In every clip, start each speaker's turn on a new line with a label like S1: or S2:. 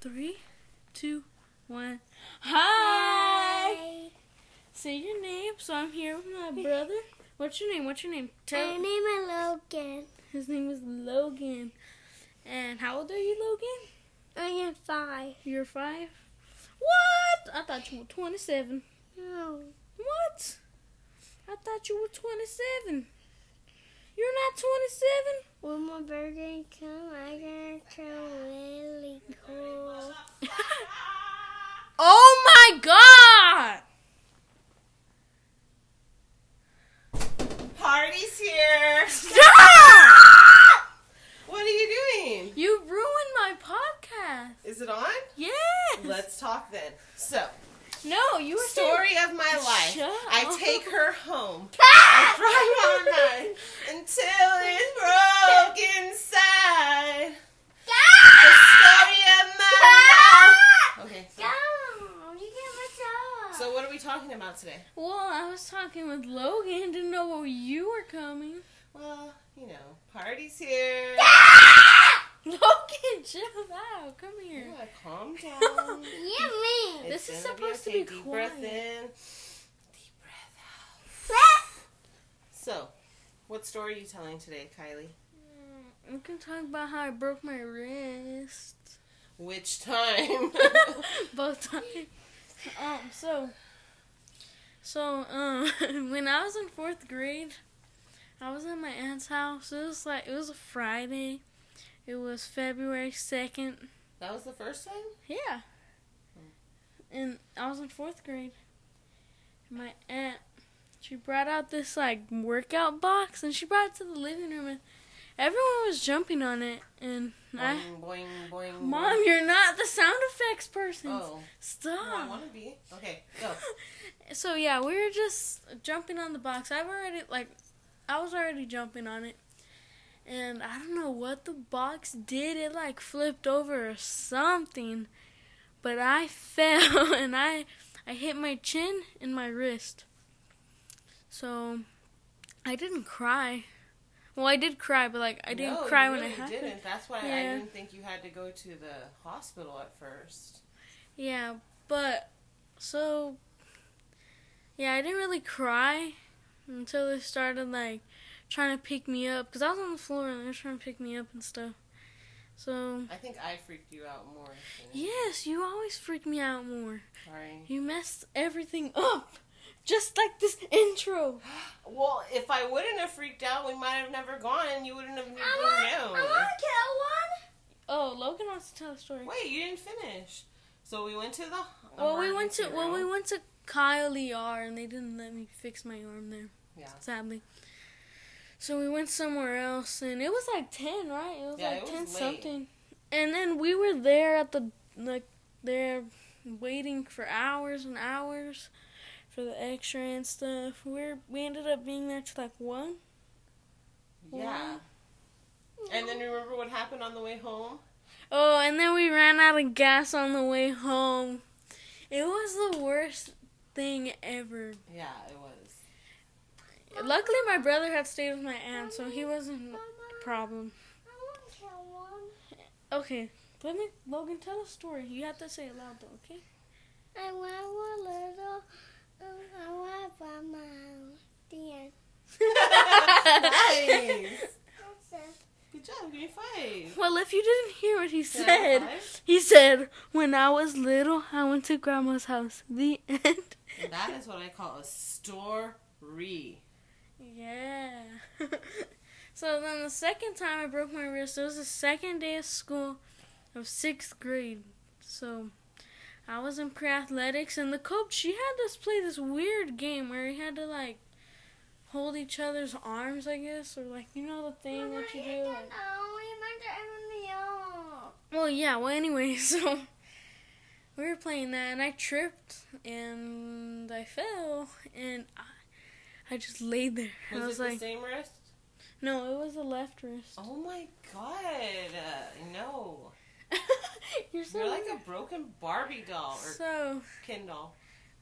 S1: Three, two, one. Hi. Say your name. So I'm here with my brother. What's your name? What's your name?
S2: My name is Logan.
S1: His name is Logan. And how old are you, Logan?
S2: I am five.
S1: You're five. What? I thought you were 27.
S2: No.
S1: What? I thought you were 27. You're not 27?
S2: When my birthday come, I'm gonna turn really cool.
S1: oh my god!
S3: Party's here.
S1: Stop!
S3: What are you doing?
S1: You ruined my podcast.
S3: Is it on?
S1: Yes.
S3: Let's talk then. So,
S1: No, you were saying-
S3: story of my life.
S1: Shut
S3: I
S1: up.
S3: take her home. I drive all night until it's broke inside. The story of my life. Okay. So,
S2: Go! You get my
S3: so what are we talking about today?
S1: Well, I was talking with Logan. Didn't know where you were coming.
S3: Well, you know, party's here.
S1: Logan, chill out. Come here.
S3: Yeah, calm down.
S2: Yeah, me.
S1: This is supposed to
S3: okay.
S1: be
S3: deep
S1: quiet.
S3: breath in, deep breath out. So, what story are you telling today, Kylie?
S1: Mm, we can talk about how I broke my wrist.
S3: Which time?
S1: Both times. Um, so, so, um, when I was in fourth grade, I was at my aunt's house. It was like, it was a Friday. It was February 2nd.
S3: that was the first time?
S1: Yeah. And I was in fourth grade. My aunt, she brought out this like workout box and she brought it to the living room and everyone was jumping on it. And I,
S3: Boing, boing, boing.
S1: Mom,
S3: boing.
S1: you're not the sound effects person.
S3: Oh, no, I want to be. Okay, go.
S1: so yeah, we were just jumping on the box. I've already like, I was already jumping on it. And I don't know what the box did. It like flipped over or something. But I fell and I I hit my chin and my wrist. So I didn't cry. Well, I did cry, but like I didn't
S3: no,
S1: cry
S3: you
S1: when
S3: really
S1: it happened.
S3: didn't. That's why I didn't think you had to go to the hospital at first.
S1: Yeah, but so yeah, I didn't really cry until they started like trying to pick me up because I was on the floor and they were trying to pick me up and stuff. So
S3: I think I freaked you out more.
S1: yes, you always freak me out more.
S3: Sorry.
S1: You messed everything up, just like this intro.
S3: Well, if I wouldn't have freaked out, we might have never gone, and you wouldn't have
S2: I want, I
S3: known.
S2: want to kill one.
S1: Oh, Logan wants to tell a story.
S3: Wait, you didn't finish. So we went to the.
S1: Well, we went to
S3: emergency
S1: well, we went to Kyle ER and they didn't let me fix my arm there.
S3: Yeah.
S1: sadly. So we went somewhere else, and it was like ten, right? It was
S3: Yeah,
S1: like
S3: it
S1: ten
S3: late.
S1: something. And then we were there at the like there, waiting for hours and hours for the X-ray and stuff. We are we ended up being there till like one.
S3: Yeah. And then remember what happened on the way home?
S1: Oh, and then we ran out of gas on the way home. It was the worst thing ever.
S3: Yeah, it was.
S1: Luckily, my brother had stayed with my aunt, so he wasn't a problem.
S2: I want to kill one.
S1: Okay, let me, Logan, tell a story. You have to say it loud though, okay?
S2: I want one little. I want my end.
S3: nice. Good job. Five.
S1: Well, if you didn't hear what he
S3: Can I have
S1: said, he said, When I was little, I went to grandma's house. The end.
S3: And that is what I call a story.
S1: Yeah. so then the second time I broke my wrist, it was the second day of school of sixth grade. So I was in pre athletics, and the coach, she had us play this weird game where we had to, like, hold each other's arms, I guess, or, like, you know the thing that you do? Like, Well, yeah. Well, anyway, so we were playing that, and I tripped, and I fell, and I, I just laid there.
S3: Was,
S1: I was
S3: it
S1: like,
S3: the same wrist?
S1: no, it was the left wrist.
S3: Oh my god. Uh, no.
S1: You're so
S3: You're like a broken Barbie doll or
S1: so,
S3: Ken doll.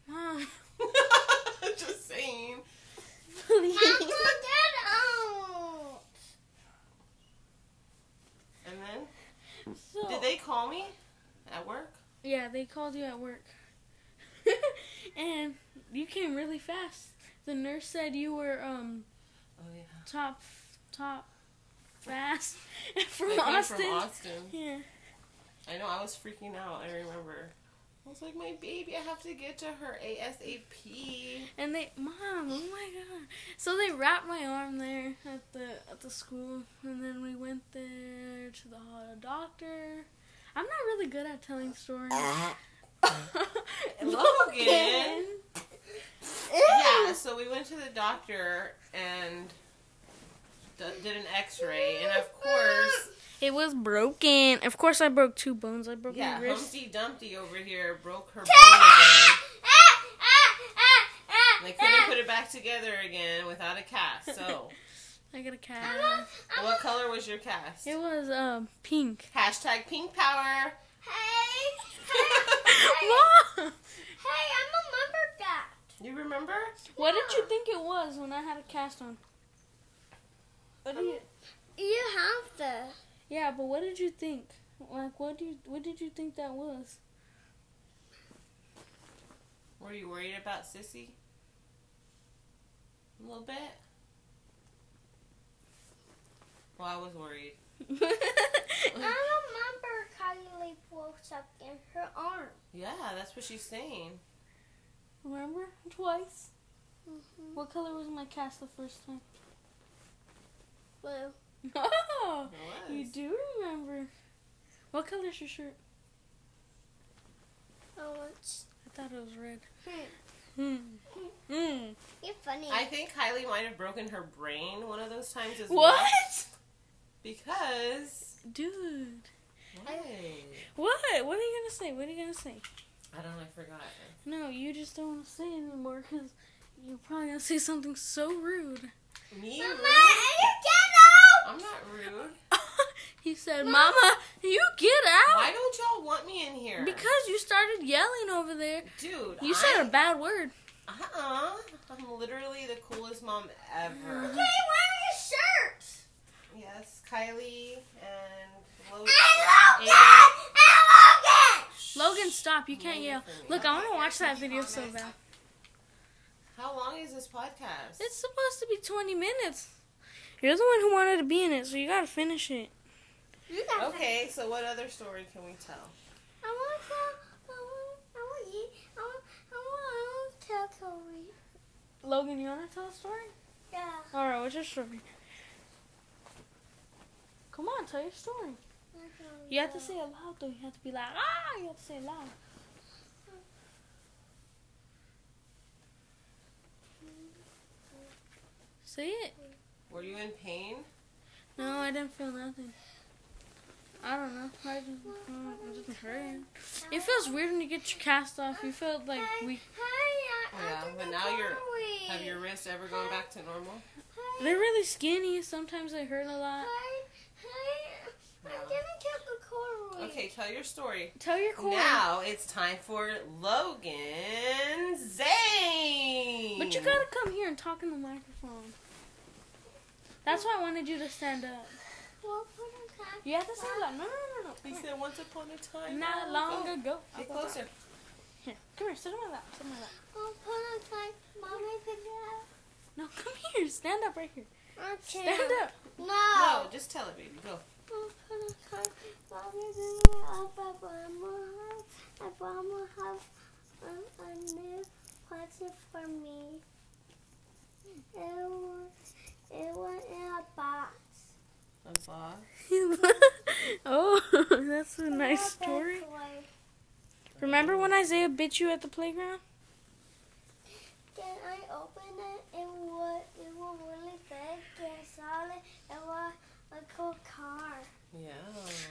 S1: mom.
S3: Just saying.
S1: please.
S3: And then?
S1: So,
S3: Did they call me? At work?
S1: Yeah, they called you at work. and you came really fast. The nurse said you were um
S3: Oh yeah.
S1: top top fast from Austin.
S3: From Austin.
S1: Yeah.
S3: I know. I was freaking out. I remember. I was like, my baby, I have to get to her ASAP.
S1: And they, mom, oh my god! So they wrapped my arm there at the at the school, and then we went there to the doctor. I'm not really good at telling stories. Uh-huh.
S3: Logan. Yeah, so we went to the doctor and d- did an X-ray, and of course,
S1: It was broken. Of course, I broke two bones. I broke
S3: yeah,
S1: my wrist.
S3: Humpty Dumpty over here broke her bone again. They couldn't put it back together again without a cast. So,
S1: I got a cast.
S3: what color was your cast?
S1: It was um pink.
S3: Hashtag pink power.
S2: Hey,
S1: Mom,
S2: hey, I'm a member that.
S3: You remember?
S1: what did you think it was when I had a cast on? What do you?
S2: You have the.
S1: Yeah, but what did you think? Like, what do you? What did you think that was?
S3: Were you worried about Sissy? A little bit. Well, I was worried.
S2: I remember Kylie broke something in her arm.
S3: Yeah, that's what she's saying.
S1: Remember twice?
S2: Mm-hmm.
S1: What color was my cast the first time?
S2: Blue.
S1: Oh,
S3: It
S1: you do remember. What color is your shirt?
S2: Oh, it's.
S1: I thought it was red.
S2: Hmm.
S1: Hmm. Hmm.
S2: You're funny.
S3: I think Kylie might have broken her brain one of those times as
S1: What?
S3: well. Because.
S1: Dude.
S3: Why?
S1: What? What are you gonna say? What are you gonna say?
S3: I don't know, I forgot.
S1: No, you just don't want to say anymore because you're probably gonna say something so rude.
S3: Me?
S2: Mama,
S3: rude?
S2: You get out!
S3: I'm not rude.
S1: he said, "Mama, you get out."
S3: Why don't y'all want me in here?
S1: Because you started yelling over there.
S3: Dude,
S1: You said a bad word.
S3: Uh-uh. I'm literally the coolest mom ever.
S2: Hey, wearing a shirt!
S3: Yes, Kylie and Logan.
S2: And Logan! And Logan!
S1: Logan, stop! You can't
S3: Logan
S1: yell. Look, I want to watch that video so bad.
S3: How long is this podcast?
S1: It's supposed to be 20 minutes. You're the one who wanted to be in it, so you gotta finish it.
S2: You got
S3: Okay, so what other story can we tell?
S2: I want to. I want. I want to. I want. I want to tell Tori.
S1: Logan, you wanna tell a story?
S2: Yeah.
S1: Alright, what's your story? Come on, tell your story. You have to say it loud though. You have to be like, ah! You have to say it loud. Say it.
S3: Were you in pain?
S1: No, I didn't feel nothing. I don't know. I just, mm, it just hurt. It feels weird when you get your cast off. You felt like
S2: Hey,
S1: we.
S2: Hey, I, I
S3: Yeah, but now you're- Have your wrists ever gone back to normal?
S1: They're really skinny. Sometimes they hurt a lot.
S2: Hey, hey, I'm
S3: Yeah.
S2: gonna kill the Tori.
S3: Okay, tell your story.
S1: Tell your core.
S3: Now it's time for Logan Zane.
S1: But you gotta come here and talk in the microphone. That's why I wanted you to stand up.
S2: Well, put a time.
S1: You have to stand up. No, no, no, no.
S3: He said once upon a time.
S1: Not oh,
S3: long
S1: long
S3: ago.
S1: ago.
S3: Get closer.
S1: Here, come here. Sit on my lap. Sit on my lap.
S2: Well, put a time. Mommy, pick it up.
S1: No, come here. Stand up right here.
S2: I
S1: Stand up.
S2: No.
S3: No, just tell it, baby. Go.
S2: Well, put a time. Mommy, pick it up. I Mama have. I Mama a, a new present for me. It was, it was in a box.
S3: A box.
S1: oh, that's a nice story.
S2: toy.
S1: Remember when Isaiah bit you at the playground?
S2: Can I open it? It was, it was really big and solid. It was a cool car.
S3: Yeah.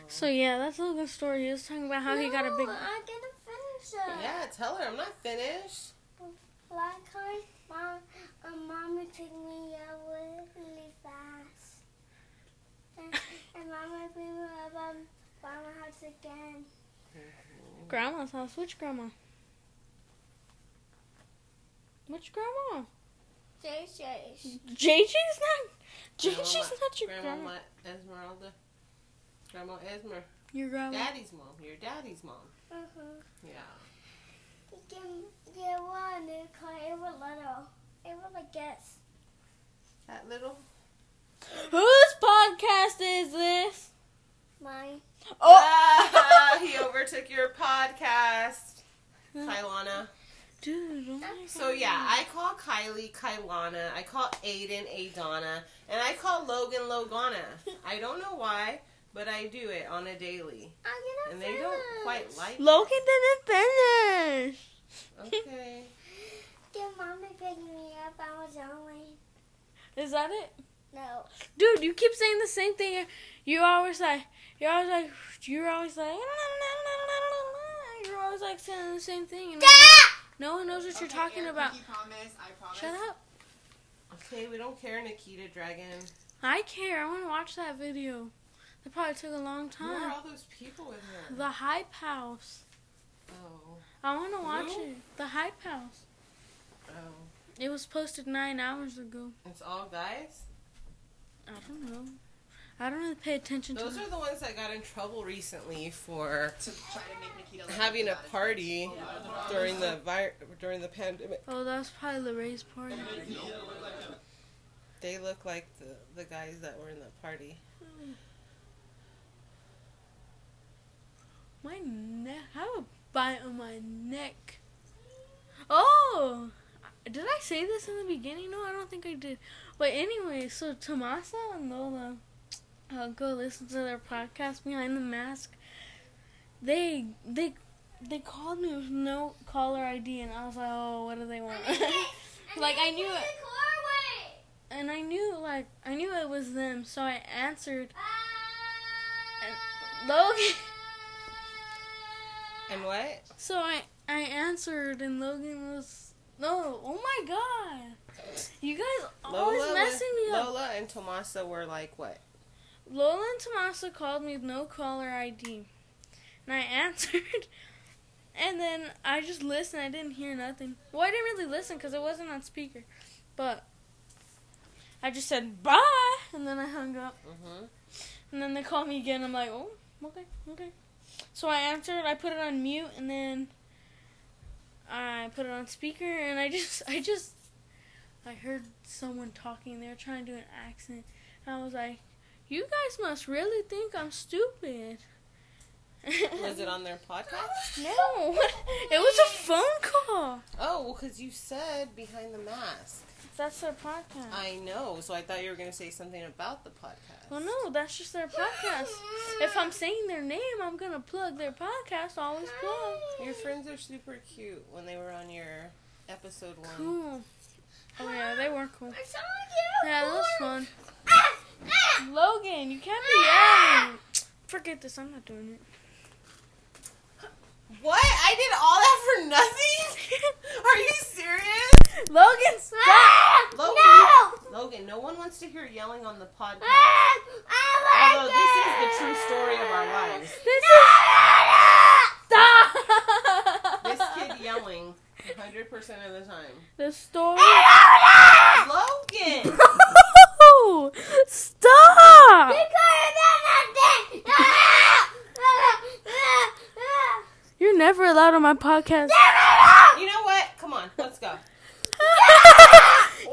S1: So yeah, that's a good story. He was talking about how he got a big.
S2: No, I didn't finish it.
S3: Yeah, tell her I'm not finished.
S2: Last time, mom, uh, mommy picked me up really fast. And, and mama picked me up at mama house again.
S1: Grandma's house. Which grandma? Which grandma?
S2: JJ's.
S1: JJ's not.
S3: Grandma
S1: JJ's
S3: Ma-
S1: not your
S3: Grandma
S1: grandma.
S3: Esmeralda. Grandma Esmer.
S1: Your grandma.
S3: Daddy's mom. Your daddy's mom.
S2: Mm-hmm.
S3: Yeah.
S2: You can get one because it was little. It was like this.
S3: That little.
S1: Whose podcast is this?
S2: Mine.
S1: Oh,
S3: Ah, he overtook your podcast, Kailana.
S1: dude. Oh
S3: So yeah, I call Kylie Kailana. I call Aiden Adana, and I call Logan Logana. I don't know why, but I do it on a daily,
S2: I'm
S3: and
S2: gonna
S3: they don't quite like.
S1: Logan didn't finish.
S3: Okay.
S2: Did mommy pick me up? I was only.
S1: Is that it?
S2: No.
S1: Dude, you keep saying the same thing. You always like, you're always like, you're always like, ah, you're always like saying the same thing. And no one knows what you're talking
S4: Air
S1: about.
S4: Pinky promise, I promise.
S1: Shut up.
S3: Okay, we don't care, Nikita Dragun.
S1: I care. I want to watch that video. That probably took a long time.
S3: Who are all those people with her?
S1: The Hype House.
S3: Oh,
S1: I want to watch
S3: Who?
S1: it. The Hype House.
S3: oh,
S1: It was posted nine hours ago.
S3: it's all guys.
S1: I don't know. I don't really pay attention
S3: Those
S1: to Those
S3: are the ones that got in trouble recently for
S4: To try to make
S3: having a
S4: like that.
S3: party during the vi- during the pandemic.
S1: Oh, that was probably Lorraine's party.
S3: They look like the the guys that were in the party.
S1: My neck. I have a bite on my neck. Oh! Did I say this in the beginning? No, I don't think I did. But anyway, so Tomasa and Lola, uh, go listen to their podcast Behind the Mask. They they they called me with no caller ID, and I was like, oh, what do they want? like I knew it, and I knew like I knew it was them, so I answered. And Logan.
S3: And what?
S1: So I I answered and Logan was no. Oh my god! You guys always
S3: Lola,
S1: messing me up.
S3: Lola and Tomasa were like what?
S1: Lola and Tomasa called me with no caller ID, and I answered. And then I just listened. I didn't hear nothing. Well, I didn't really listen because it wasn't on speaker. But I just said bye, and then I hung up.
S3: Mm-hmm.
S1: And then they called me again. I'm like, oh, okay, okay. So I answered. I put it on mute, and then I put it on speaker, and I just, I just, I heard someone talking. They were trying to do an accent, and I was like, you guys must really think I'm stupid.
S3: Was it on their podcast?
S1: No, it was a phone call.
S3: Oh, well, because you said behind the mask.
S1: That's their podcast.
S3: I know, so I thought you were going to say something about the podcast.
S1: Well, no, that's just their podcast. If I'm saying their name, I'm gonna plug their podcast. Always plug.
S3: Your friends are super cute when they were on your episode one.
S1: Cool. Oh yeah, they were cool.
S2: I saw you.
S1: Yeah, that was fun.
S2: Ah, ah.
S1: Logan, you can't be yelling. Forget this. I'm not doing it.
S3: What? I did all that for nothing? Are you serious?
S1: Logan, stop.
S2: Ah,
S3: Logan,
S2: no.
S3: Logan, no one wants to hear yelling on the podcast.
S2: Ah, I
S3: Although this is the true story of our lives.
S1: This
S2: No, no, no.
S1: is stop.
S3: This kid yelling 100% of the time.
S1: The story.
S3: Logan!
S1: No! Stop. You're never allowed on my podcast.
S3: You know what? Come on, let's go.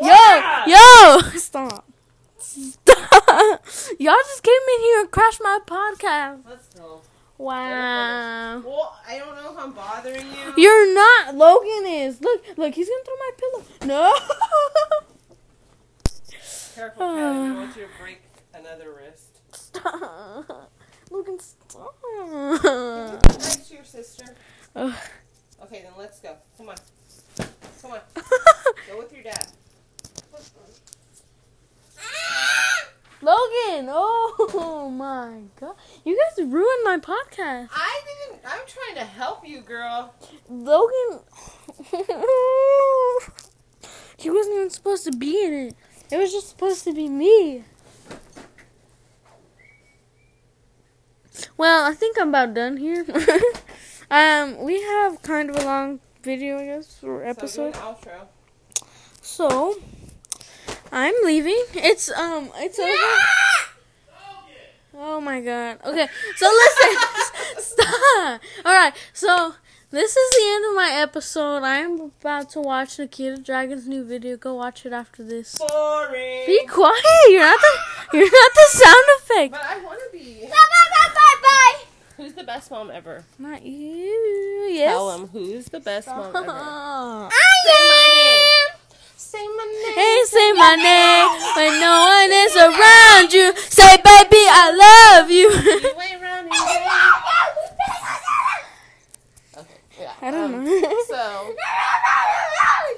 S1: Yo, yo, stop. Stop. Y'all just came in here and crashed my podcast.
S3: Let's go.
S1: Wow.
S3: Well, I don't know if I'm bothering you.
S1: You're not. Logan is. Look, look, he's gonna throw my pillow. No.
S3: Careful, Kat. I don't want you to break another wrist.
S1: Stop. Logan, stop.
S3: Be nice to your sister.
S1: Ugh.
S3: Okay, then let's go. Come on. Come on. Go with your dad.
S1: Logan, oh my god. You guys ruined my podcast.
S3: I didn't. I'm trying to help you, girl.
S1: Logan. he wasn't even supposed to be in it. It was just supposed to be me. Well, I think I'm about done here. um, we have kind of a long video, I guess, or episode.
S3: So do an outro.
S1: So, I'm leaving. It's um, it's over. Oh my god. Okay, so listen. Stop. All right, so this is the end of my episode. I'm about to watch Nikita Dragun's new video. Go watch it after this.
S3: Boring.
S1: Be quiet. You're not the. You're not the sound effect.
S3: But I want to be.
S2: Bye bye bye bye bye.
S3: Who's the best mom ever?
S1: Not you. Yes.
S3: Tell him who's the best mom ever.
S1: Oh.
S3: Say my name. Say my name.
S1: Hey, say my name when no one is around you. Say, baby, I love you.
S3: You ain't running. Okay. Yeah.
S1: I don't
S3: um,
S1: know.
S3: So,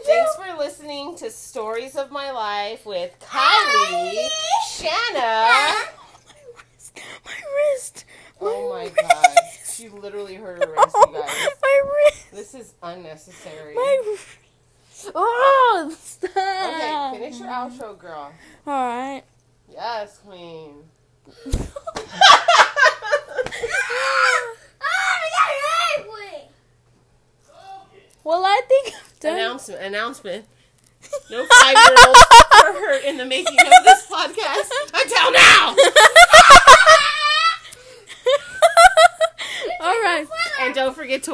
S3: thanks for listening to Stories of My Life with Kylie, Shanna.
S1: My wrist. My wrist.
S3: Oh my god. She literally hurt her wrist, you guys.
S1: My wrist.
S3: This is unnecessary.
S1: My wrist. Oh, stop.
S3: Okay, finish your outro, girl.
S1: All right.
S3: Yes, queen.
S1: Well, I think I'm done.
S3: announcement. Announcement. No five year olds were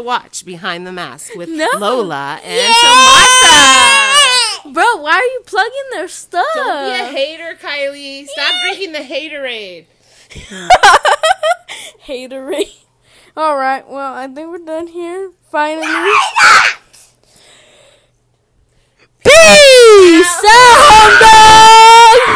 S3: watch Behind the Mask with
S1: no.
S3: Lola and yeah! Tomasa.
S1: Bro, why are you plugging their stuff?
S3: Don't be a hater, Kylie. Stop yeah. drinking the haterade.
S1: haterade. All right. Well, I think we're done here. Finally. Peace out.